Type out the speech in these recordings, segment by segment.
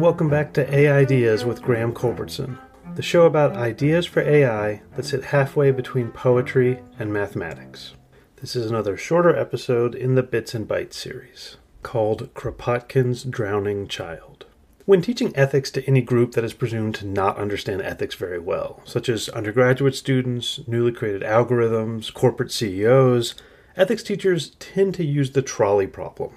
welcome back to AI Ideas with Graham Culbertson, the show about ideas for AI that sit halfway between poetry and mathematics. This is another shorter episode in the Bits and Bytes series called Kropotkin's Drowning Child. When teaching ethics to any group that is presumed to not understand ethics very well, such as undergraduate students, newly created algorithms, corporate CEOs, ethics teachers tend to use the trolley problem.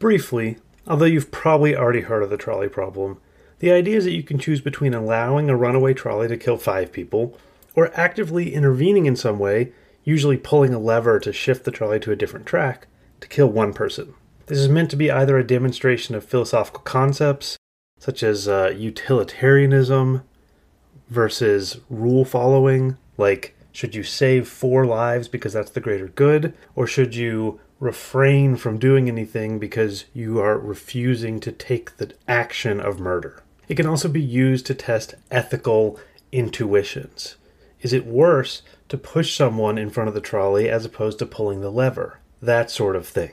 Briefly, although you've probably already heard of the trolley problem, the idea is that you can choose between allowing a runaway trolley to kill five people or actively intervening in some way, usually pulling a lever to shift the trolley to a different track, to kill one person. This is meant to be either a demonstration of philosophical concepts, such as uh, utilitarianism versus rule following, like should you save four lives because that's the greater good, or should you refrain from doing anything because you are refusing to take the action of murder? It can also be used to test ethical intuitions. Is it worse to push someone in front of the trolley as opposed to pulling the lever? That sort of thing.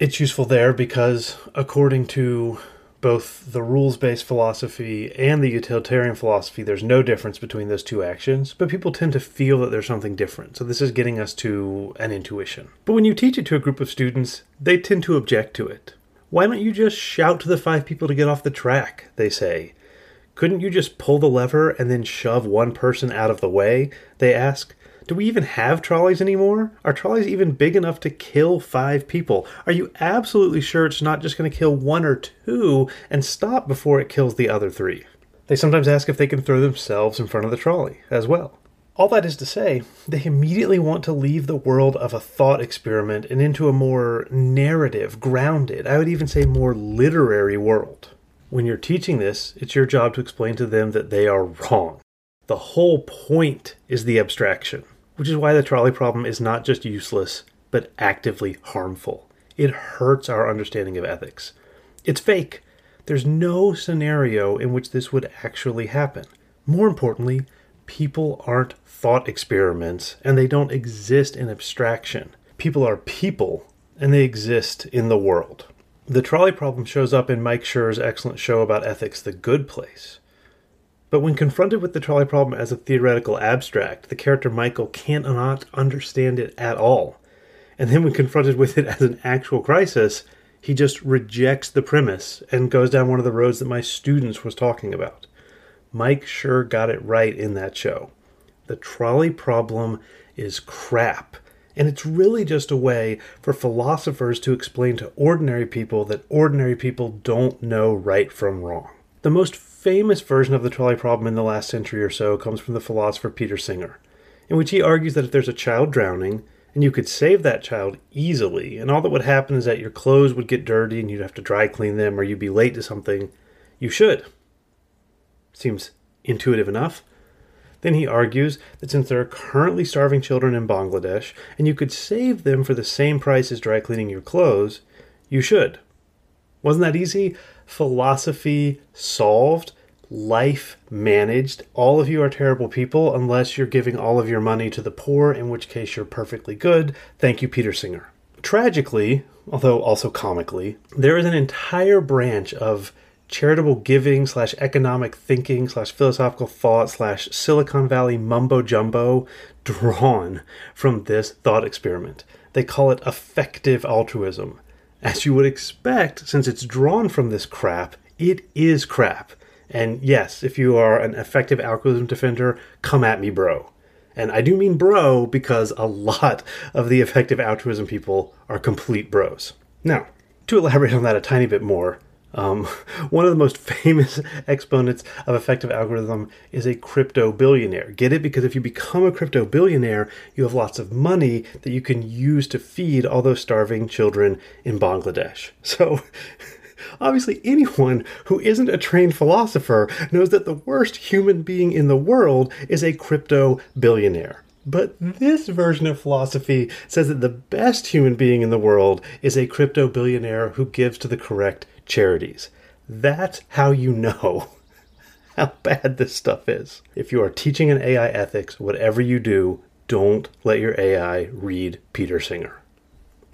It's useful there because, according to both the rules based philosophy and the utilitarian philosophy, there's no difference between those two actions, but people tend to feel that there's something different. So, this is getting us to an intuition. But when you teach it to a group of students, they tend to object to it. Why don't you just shout to the five people to get off the track? They say. Couldn't you just pull the lever and then shove one person out of the way? They ask. Do we even have trolleys anymore? Are trolleys even big enough to kill five people? Are you absolutely sure it's not just going to kill one or two and stop before it kills the other three? They sometimes ask if they can throw themselves in front of the trolley as well. All that is to say, they immediately want to leave the world of a thought experiment and into a more narrative, grounded, I would even say more literary world. When you're teaching this, it's your job to explain to them that they are wrong. The whole point is the abstraction which is why the trolley problem is not just useless, but actively harmful. It hurts our understanding of ethics. It's fake. There's no scenario in which this would actually happen. More importantly, people aren't thought experiments and they don't exist in abstraction. People are people and they exist in the world. The trolley problem shows up in Mike Schur's excellent show about ethics, The Good Place. But when confronted with the trolley problem as a theoretical abstract, the character Michael can't understand it at all. And then when confronted with it as an actual crisis, he just rejects the premise and goes down one of the roads that my students was talking about. Mike Schur got it right in that show. The trolley problem is crap. And it's really just a way for philosophers to explain to ordinary people that ordinary people don't know right from wrong. The most famous version of the trolley problem in the last century or so comes from the philosopher Peter Singer, in which he argues that if there's a child drowning, and you could save that child easily, and all that would happen is that your clothes would get dirty and you'd have to dry clean them or you'd be late to something, you should. Seems intuitive enough. Then he argues that since there are currently starving children in Bangladesh, and you could save them for the same price as dry cleaning your clothes, you should. Wasn't that easy? Philosophy solved, life managed. All of you are terrible people unless you're giving all of your money to the poor, in which case you're perfectly good. Thank you, Peter Singer. Tragically, although also comically, there is an entire branch of charitable giving slash economic thinking slash philosophical thought slash Silicon Valley mumbo jumbo drawn from this thought experiment. They call it effective altruism. As you would expect, since it's drawn from this crap, it is crap. And yes, if you are an effective altruism defender, come at me, bro. And I do mean bro because a lot of the effective altruism people are complete bros. Now, to elaborate on that a tiny bit more, um, one of the most famous exponents of effective altruism is a crypto billionaire. Get it? Because if you become a crypto billionaire, you have lots of money that you can use to feed all those starving children in Bangladesh. So, obviously, anyone who isn't a trained philosopher knows that the worst human being in the world is a crypto billionaire. But this version of philosophy says that the best human being in the world is a crypto billionaire who gives to the correct charities. That's how you know how bad this stuff is. If you are teaching an AI ethics, whatever you do, don't let your AI read Peter Singer.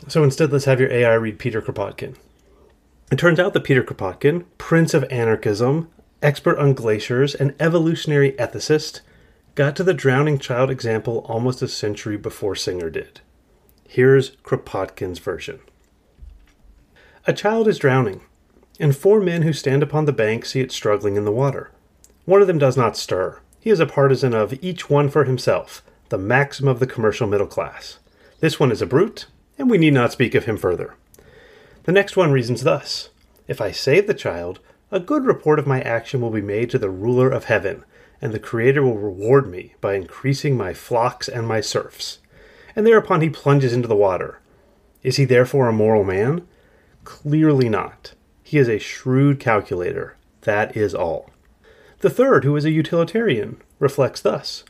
So instead, let's have your AI read Peter Kropotkin. It turns out that Peter Kropotkin, prince of anarchism, expert on glaciers, and evolutionary ethicist, got to the drowning child example almost a century before Singer did. Here's Kropotkin's version. A child is drowning, and four men who stand upon the bank see it struggling in the water. One of them does not stir. He is a partisan of each one for himself, the maxim of the commercial middle class. This one is a brute, and we need not speak of him further. The next one reasons thus If I save the child, a good report of my action will be made to the ruler of heaven, and the Creator will reward me by increasing my flocks and my serfs. And thereupon he plunges into the water. Is he therefore a moral man? Clearly not. He is a shrewd calculator. That is all. The third, who is a utilitarian, reflects thus,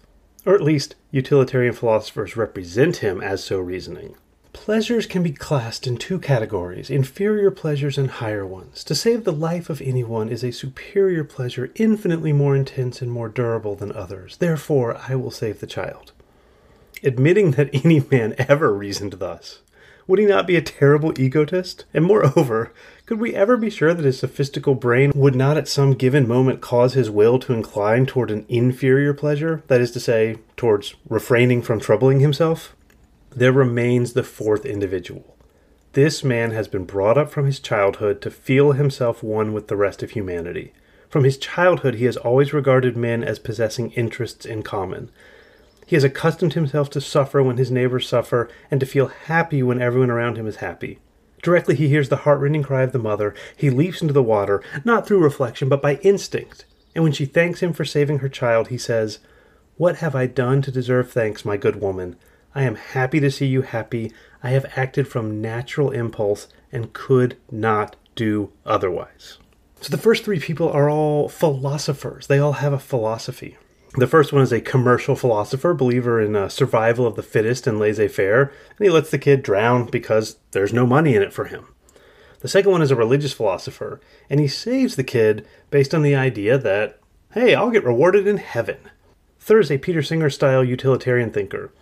or at least utilitarian philosophers represent him as so reasoning. Pleasures can be classed in two categories inferior pleasures and higher ones. To save the life of anyone is a superior pleasure, infinitely more intense and more durable than others. Therefore, I will save the child. Admitting that any man ever reasoned thus, would he not be a terrible egotist? And moreover, could we ever be sure that his sophistical brain would not at some given moment cause his will to incline toward an inferior pleasure, that is to say, towards refraining from troubling himself? There remains the fourth individual. This man has been brought up from his childhood to feel himself one with the rest of humanity. From his childhood, he has always regarded men as possessing interests in common, he has accustomed himself to suffer when his neighbors suffer and to feel happy when everyone around him is happy. Directly he hears the heart-rending cry of the mother, he leaps into the water, not through reflection, but by instinct. And when she thanks him for saving her child, he says, What have I done to deserve thanks, my good woman? I am happy to see you happy. I have acted from natural impulse and could not do otherwise. So the first three people are all philosophers. They all have a philosophy. The first one is a commercial philosopher, believer in uh, survival of the fittest and laissez faire, and he lets the kid drown because there's no money in it for him. The second one is a religious philosopher, and he saves the kid based on the idea that, hey, I'll get rewarded in heaven. Third is a Peter Singer style utilitarian thinker,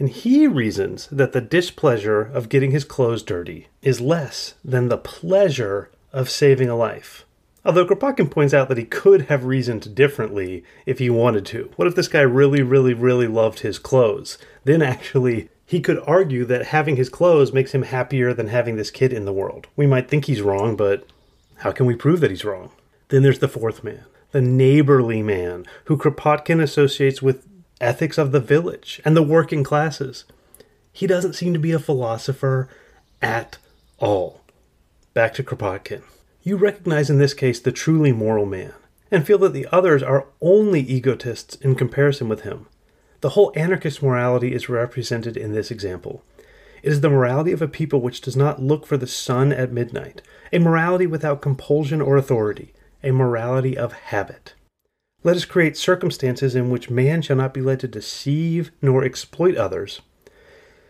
and he reasons that the displeasure of getting his clothes dirty is less than the pleasure of saving a life. Although Kropotkin points out that he could have reasoned differently if he wanted to. What if this guy really, really, really loved his clothes? Then actually, he could argue that having his clothes makes him happier than having this kid in the world. We might think he's wrong, but how can we prove that he's wrong? Then there's the fourth man, the neighborly man, who Kropotkin associates with ethics of the village and the working classes. He doesn't seem to be a philosopher at all. Back to Kropotkin. You recognize in this case the truly moral man, and feel that the others are only egotists in comparison with him. The whole anarchist morality is represented in this example. It is the morality of a people which does not look for the sun at midnight, a morality without compulsion or authority, a morality of habit. Let us create circumstances in which man shall not be led to deceive nor exploit others.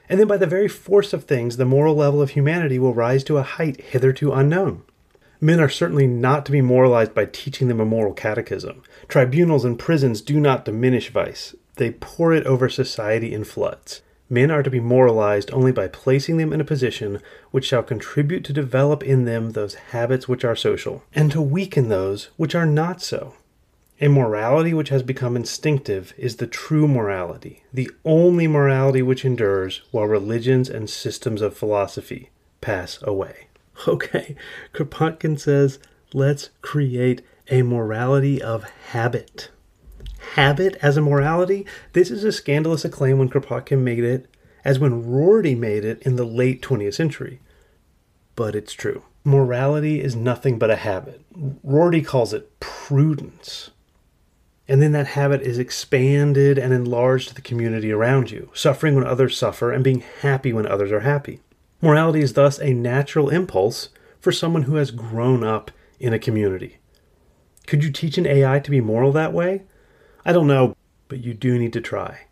And then, by the very force of things, the moral level of humanity will rise to a height hitherto unknown. Men are certainly not to be moralized by teaching them a moral catechism. Tribunals and prisons do not diminish vice, they pour it over society in floods. Men are to be moralized only by placing them in a position which shall contribute to develop in them those habits which are social, and to weaken those which are not so. A morality which has become instinctive is the true morality, the only morality which endures while religions and systems of philosophy pass away. Okay, Kropotkin says, let's create a morality of habit. Habit as a morality? This is a scandalous acclaim when Kropotkin made it, as when Rorty made it in the late 20th century. But it's true. Morality is nothing but a habit. Rorty calls it prudence. And then that habit is expanded and enlarged to the community around you, suffering when others suffer and being happy when others are happy. Morality is thus a natural impulse for someone who has grown up in a community. Could you teach an AI to be moral that way? I don't know, but you do need to try.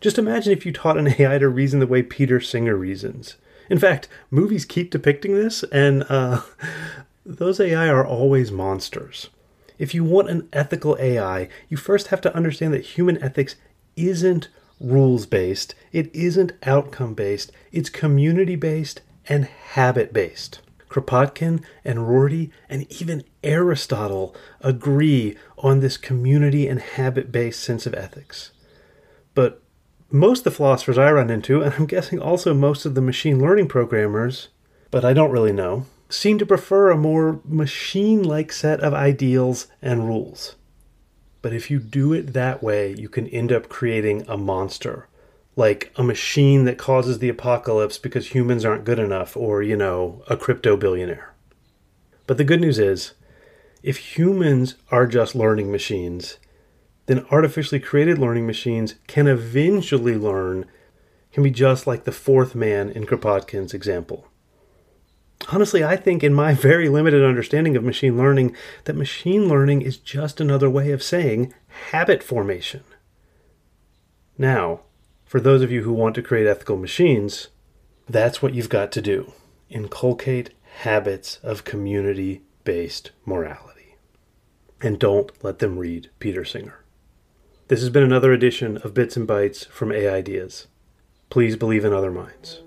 Just imagine if you taught an AI to reason the way Peter Singer reasons. In fact, movies keep depicting this, and uh, those AI are always monsters. If you want an ethical AI, you first have to understand that human ethics isn't rules based, it isn't outcome based, it's community based and habit based. Kropotkin and Rorty and even Aristotle agree on this community and habit based sense of ethics. But most of the philosophers I run into, and I'm guessing also most of the machine learning programmers, but I don't really know, seem to prefer a more machine like set of ideals and rules. But if you do it that way, you can end up creating a monster like a machine that causes the apocalypse because humans aren't good enough, or, you know, a crypto billionaire. But the good news is, if humans are just learning machines, then artificially created learning machines can eventually learn, can be just like the fourth man in Kropotkin's example. Honestly, I think, in my very limited understanding of machine learning, that machine learning is just another way of saying habit formation. Now, for those of you who want to create ethical machines, that's what you've got to do. Inculcate habits of community based morality. And don't let them read Peter Singer. This has been another edition of Bits and Bytes from AI Ideas. Please believe in other minds.